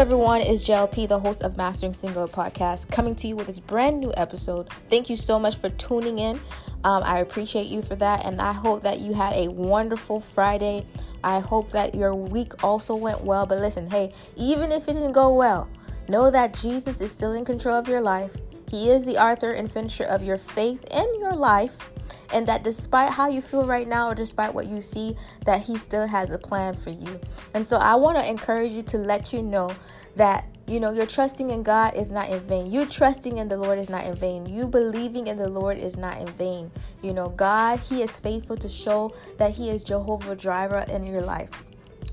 everyone? It's JLP, the host of Mastering Single podcast, coming to you with its brand new episode. Thank you so much for tuning in. Um, I appreciate you for that, and I hope that you had a wonderful Friday. I hope that your week also went well. But listen, hey, even if it didn't go well, know that Jesus is still in control of your life. He is the author and finisher of your faith and your life. And that despite how you feel right now, or despite what you see, that He still has a plan for you. And so I want to encourage you to let you know that you know, your trusting in God is not in vain. You trusting in the Lord is not in vain. You believing in the Lord is not in vain. You know, God, He is faithful to show that He is Jehovah Jireh in your life.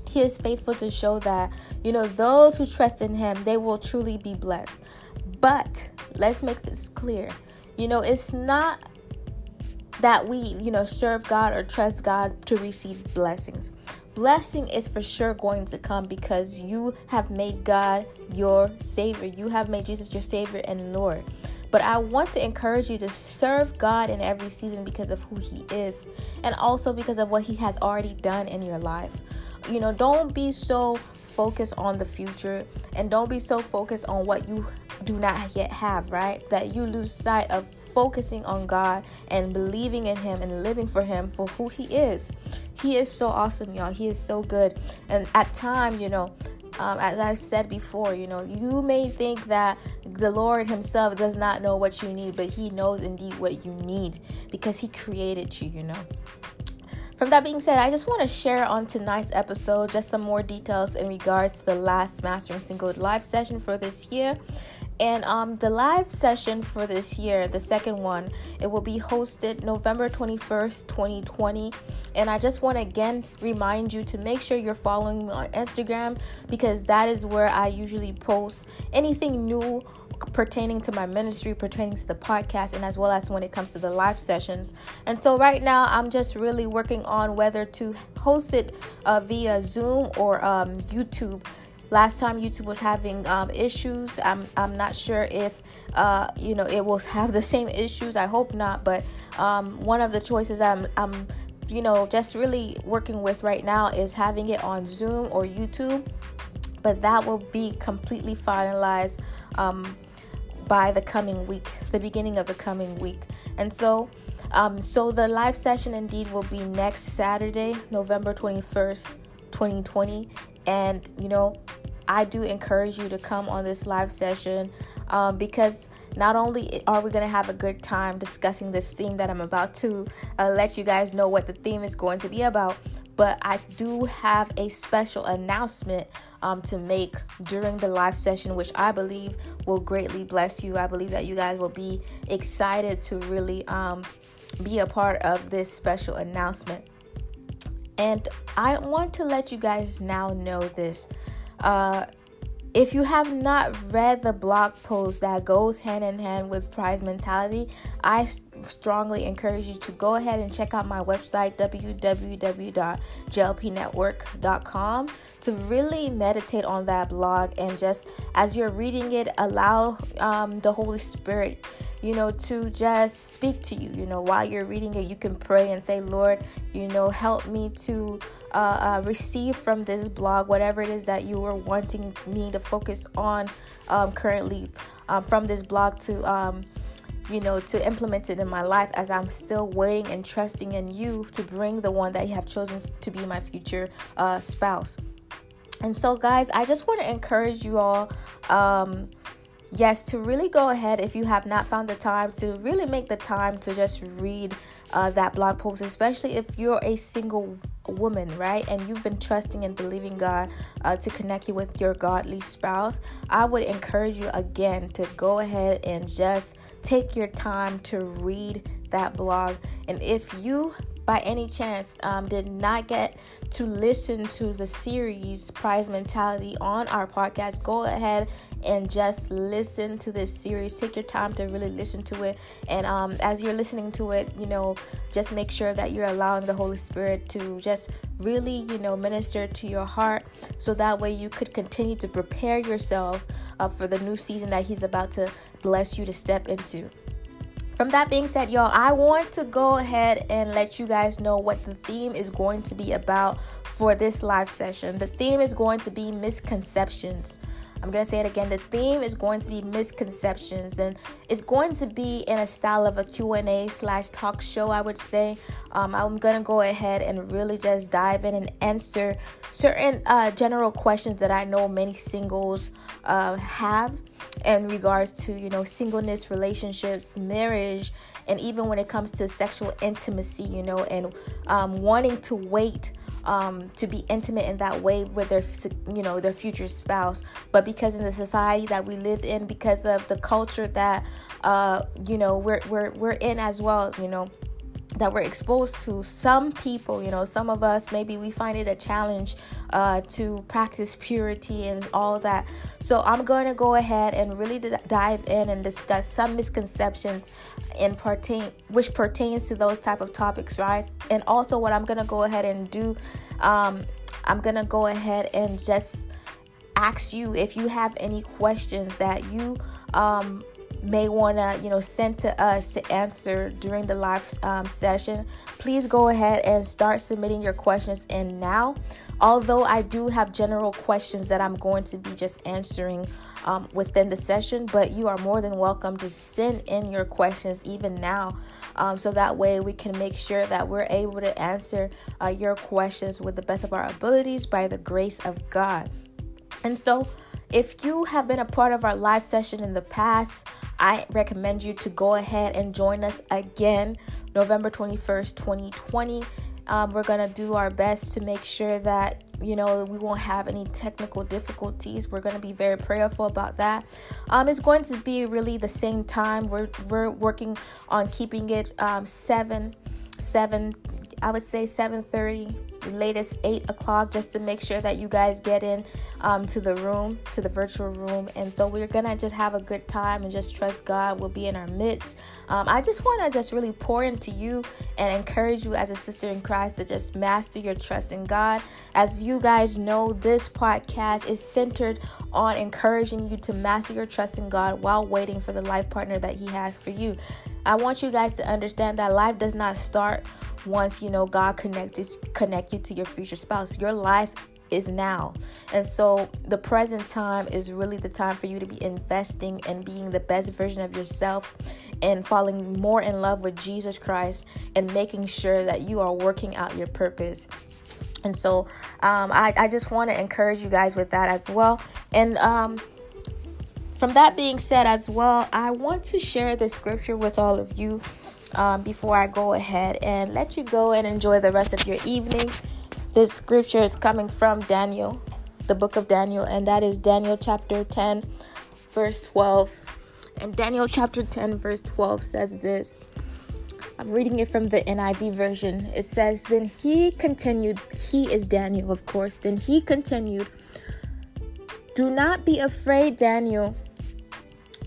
He is faithful to show that, you know, those who trust in Him, they will truly be blessed. But let's make this clear. You know, it's not that we, you know, serve God or trust God to receive blessings. Blessing is for sure going to come because you have made God your Savior. You have made Jesus your Savior and Lord. But I want to encourage you to serve God in every season because of who He is and also because of what He has already done in your life. You know, don't be so focused on the future and don't be so focused on what you do not yet have, right? That you lose sight of focusing on God and believing in Him and living for Him for who He is. He is so awesome, y'all. He is so good. And at times, you know, um, as I've said before, you know, you may think that the Lord Himself does not know what you need, but He knows indeed what you need because He created you, you know. From that being said, I just want to share on tonight's episode just some more details in regards to the last Mastering Single live session for this year. And um, the live session for this year, the second one, it will be hosted November 21st, 2020. And I just want to again remind you to make sure you're following me on Instagram because that is where I usually post anything new pertaining to my ministry, pertaining to the podcast, and as well as when it comes to the live sessions. And so, right now, I'm just really working on whether to host it uh, via Zoom or um, YouTube last time youtube was having um, issues i'm i'm not sure if uh, you know it will have the same issues i hope not but um, one of the choices i'm i'm you know just really working with right now is having it on zoom or youtube but that will be completely finalized um, by the coming week the beginning of the coming week. And so um, so the live session indeed will be next saturday november 21st 2020 and you know I do encourage you to come on this live session um, because not only are we going to have a good time discussing this theme that I'm about to uh, let you guys know what the theme is going to be about, but I do have a special announcement um, to make during the live session, which I believe will greatly bless you. I believe that you guys will be excited to really um, be a part of this special announcement. And I want to let you guys now know this. Uh, if you have not read the blog post that goes hand in hand with prize mentality, I strongly encourage you to go ahead and check out my website www.jlpnetwork.com to really meditate on that blog and just as you're reading it, allow um, the Holy Spirit you know, to just speak to you. You know, while you're reading it, you can pray and say, Lord, you know, help me to uh, uh, receive from this blog whatever it is that you are wanting me to focus on um, currently uh, from this blog to. Um, you know, to implement it in my life as I'm still waiting and trusting in you to bring the one that you have chosen to be my future uh, spouse. And so, guys, I just want to encourage you all. Um, yes, to really go ahead if you have not found the time to really make the time to just read uh, that blog post, especially if you're a single woman, right? And you've been trusting and believing God uh, to connect you with your godly spouse. I would encourage you again to go ahead and just take your time to read that blog. And if you by any chance um, did not get to listen to the series Prize Mentality on our podcast, go ahead and just listen to this series. Take your time to really listen to it. And um, as you're listening to it, you know, just make sure that you're allowing the Holy Spirit to just really, you know, minister to your heart so that way you could continue to prepare yourself uh, for the new season that He's about to bless you to step into. From that being said, y'all, I want to go ahead and let you guys know what the theme is going to be about for this live session. The theme is going to be misconceptions. I'm going to say it again. The theme is going to be misconceptions, and it's going to be in a style of a Q&A slash talk show, I would say. Um, I'm going to go ahead and really just dive in and answer certain uh, general questions that I know many singles uh, have in regards to, you know, singleness, relationships, marriage, and even when it comes to sexual intimacy, you know, and um, wanting to wait um, to be intimate in that way with their, you know, their future spouse. But because in the society that we live in, because of the culture that, uh, you know, we're we're we're in as well, you know that we're exposed to. Some people you know some of us maybe we find it a challenge uh, to practice purity and all that. So i'm going to go ahead and really d- dive in and discuss some misconceptions in pertain which pertains to those type of topics right? And also what i'm going to go ahead and do um, i'm going to go ahead and just ask you if you have any questions that you um, may want to you know send to us to answer during the live um, session please go ahead and start submitting your questions in now. Although i do have general questions that i'm going to be just answering um, within the session but you are more than welcome to send in your questions even now um, so that way we can make sure that we're able to answer uh, your questions with the best of our abilities by the grace of god and so if you have been a part of our live session in the past, I recommend you to go ahead and join us again November 21st, 2020. Um, we're going to do our best to make sure that you know we won't have any technical difficulties. We're going to be very prayerful about that. Um, it's going to be really the same time. We're, we're working on keeping it um, 7 7 i would say 7.30 latest 8 o'clock just to make sure that you guys get in um, to the room, to the virtual room. And so we're going to just have a good time and just trust God will be in our midst. Um, I just want to just really pour into you and encourage you as a sister in Christ to just master your trust in God. As you guys know, this podcast is centered on encouraging you to master your trust in God while waiting for the life partner that He has for you. I want you guys to understand that life does not start once you know God connected connect you to your future spouse. Your life is now. And so the present time is really the time for you to be investing and being the best version of yourself and falling more in love with Jesus Christ and making sure that you are working out your purpose. And so um, I, I just want to encourage you guys with that as well. And um, from that being said, as well, I want to share the scripture with all of you um, before I go ahead and let you go and enjoy the rest of your evening. This scripture is coming from Daniel, the book of Daniel, and that is Daniel chapter 10, verse 12. And Daniel chapter 10, verse 12 says this. I'm reading it from the NIV version. It says, Then he continued, he is Daniel, of course. Then he continued, Do not be afraid, Daniel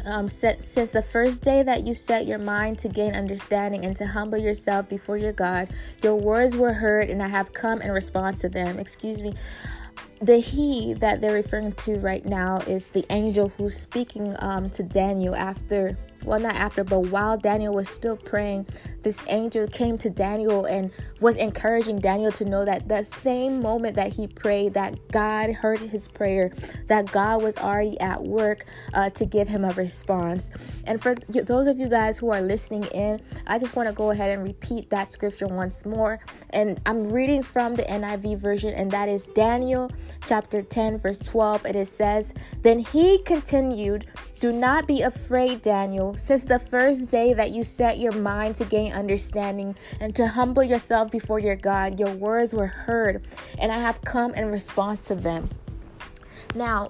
um, since the first day that you set your mind to gain understanding and to humble yourself before your God, your words were heard, and I have come in response to them. Excuse me. The he that they're referring to right now is the angel who's speaking um, to Daniel after well, not after, but while Daniel was still praying, this angel came to Daniel and was encouraging Daniel to know that the same moment that he prayed, that God heard his prayer, that God was already at work uh, to give him a response. And for those of you guys who are listening in, I just want to go ahead and repeat that scripture once more. And I'm reading from the NIV version, and that is Daniel chapter 10, verse 12. And it says, Then he continued, Do not be afraid, Daniel since the first day that you set your mind to gain understanding and to humble yourself before your God, your words were heard, and I have come in response to them. Now,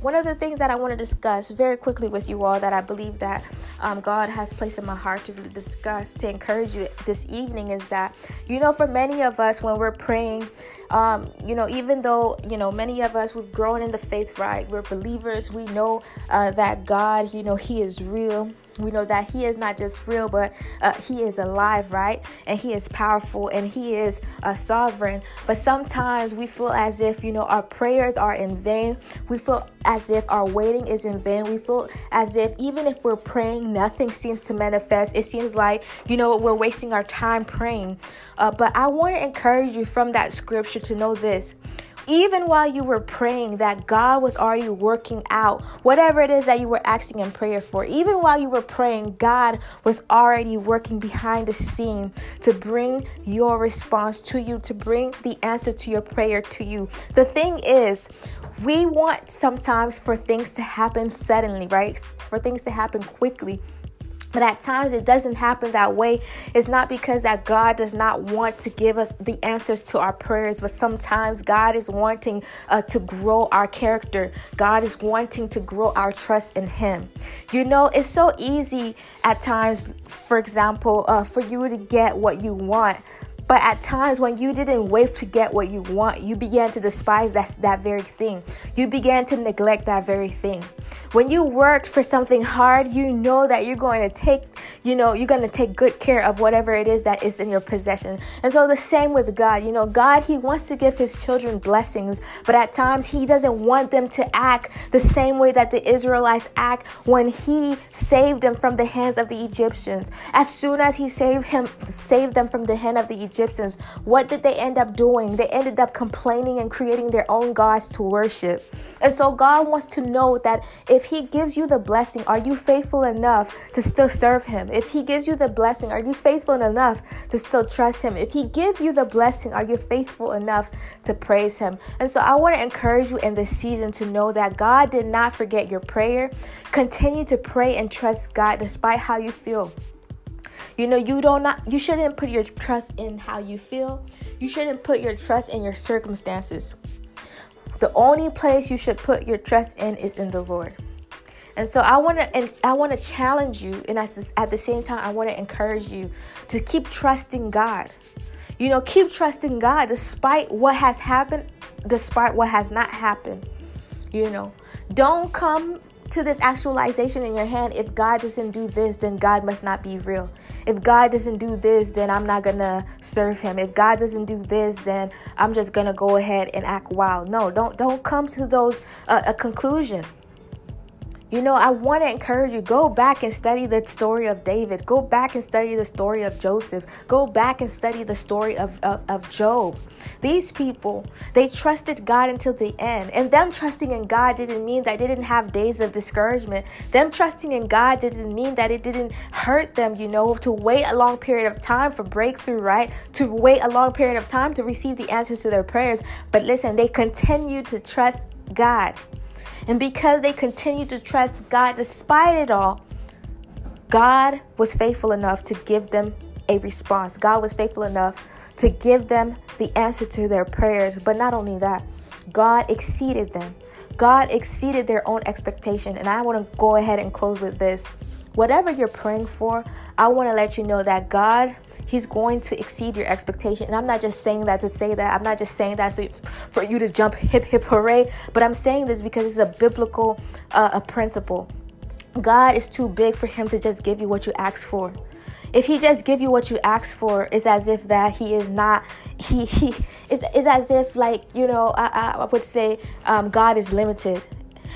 one of the things that I want to discuss very quickly with you all that I believe that um, God has placed in my heart to discuss, to encourage you this evening is that, you know, for many of us, when we're praying, um, you know, even though, you know, many of us, we've grown in the faith, right? We're believers. We know uh, that God, you know, He is real we know that he is not just real but uh, he is alive right? And he is powerful and he is uh, sovereign. But sometimes we feel as if you know our prayers are in vain. We feel as if our waiting is in vain. We feel as if even if we're praying nothing seems to manifest. It seems like you know we're wasting our time praying. Uh, but i want to encourage you from that scripture to know this even while you were praying, that God was already working out whatever it is that you were asking in prayer for. Even while you were praying, God was already working behind the scene to bring your response to you, to bring the answer to your prayer to you. The thing is, we want sometimes for things to happen suddenly, right? For things to happen quickly. But at times it doesn't happen that way. It's not because that God does not want to give us the answers to our prayers, but sometimes God is wanting uh, to grow our character. God is wanting to grow our trust in Him. You know, it's so easy at times, for example, uh, for you to get what you want. But at times when you didn't wait to get what you want, you began to despise that, that very thing. You began to neglect that very thing. When you worked for something hard, you know that you're going to take, you know, you're going to take good care of whatever it is that is in your possession. And so the same with God. You know, God, He wants to give His children blessings, but at times He doesn't want them to act the same way that the Israelites act when He saved them from the hands of the Egyptians. As soon as He saved him, saved them from the hand of the Egyptians, what did they end up doing? They ended up complaining and creating their own gods to worship. And so God wants to know that if He gives you the blessing, are you faithful enough to still serve Him? If He gives you the blessing, are you faithful enough to still trust Him? If He gives you the blessing, are you faithful enough to praise Him? And so I want to encourage you in this season to know that God did not forget your prayer. Continue to pray and trust God despite how you feel. You know, you don't not you shouldn't put your trust in how you feel. You shouldn't put your trust in your circumstances. The only place you should put your trust in is in the Lord. And so I want to and I want to challenge you and at the same time I want to encourage you to keep trusting God. You know, keep trusting God despite what has happened, despite what has not happened. You know, don't come to this actualization in your hand if God doesn't do this, then God must not be real. If God doesn't do this, then I'm not gonna serve him. If God doesn't do this, then I'm just gonna go ahead and act wild. No, don't don't come to those uh, a conclusion. You know, I want to encourage you go back and study the story of David. Go back and study the story of Joseph. Go back and study the story of, of, of, Job. These people, they trusted God until the end. And them trusting in God didn't mean that they didn't have days of discouragement. Them trusting in God didn't mean that it didn't hurt them, you know, to wait a long period of time for breakthrough, right? To wait a long period of time to receive the answers to their prayers. But listen, they continued to trust God. And because they continued to trust God despite it all, God was faithful enough to give them a response. God was faithful enough to give them the answer to their prayers. But not only that, God exceeded them. God exceeded their own expectation. And I want to go ahead and close with this. Whatever you're praying for, I want to let you know that God He's going to exceed your expectation. And I'm not just saying that to say that. I'm not just saying that so for you to jump hip hip hooray, but I'm saying this because it's a biblical uh, a principle. God is too big for him to just give you what you ask for. If he just give you what you ask for, it's as if that he is not he he it's, it's as if like you know I, I would say um, God is limited.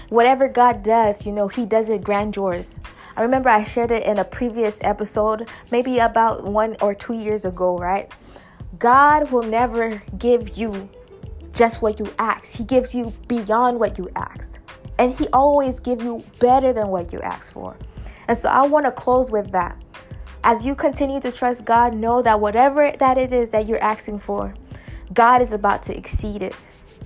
Whatever God does, you know, he does it grandiose. I remember I shared it in a previous episode, maybe about one or two years ago, right? God will never give you just what you ask. He gives you beyond what you ask. And he always gives you better than what you ask for. And so I want to close with that. As you continue to trust God, know that whatever that it is that you're asking for, God is about to exceed it.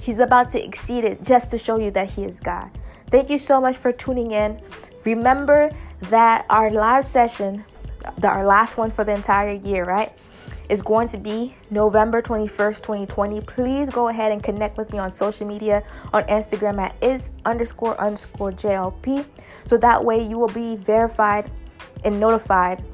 He's about to exceed it just to show you that He is God. Thank you so much for tuning in. Remember that our live session, our last one for the entire year, right, is going to be November 21st, 2020. Please go ahead and connect with me on social media on Instagram at is underscore underscore JLP. So that way you will be verified and notified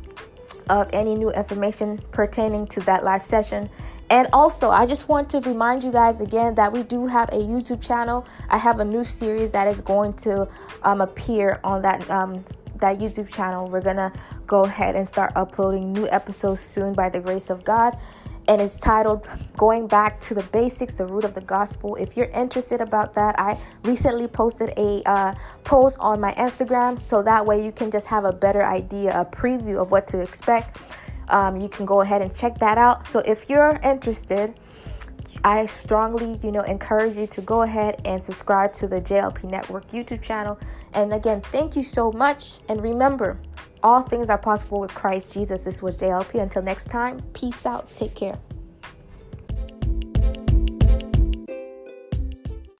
of any new information pertaining to that live session. And also, I just want to remind you guys again that we do have a YouTube channel. I have a new series that is going to um, appear on that um, that YouTube channel. We're gonna go ahead and start uploading new episodes soon by the grace of God. And it's titled Going Back to the Basics, the Root of the Gospel. If you're interested about that, I recently posted a uh, post on my Instagram so that way you can just have a better idea, a preview of what to expect. Um, you can go ahead and check that out. So if you're interested, I strongly, you know, encourage you to go ahead and subscribe to the JLP Network YouTube channel. And again, thank you so much. And remember, all things are possible with Christ Jesus. This was JLP. Until next time, peace out. Take care.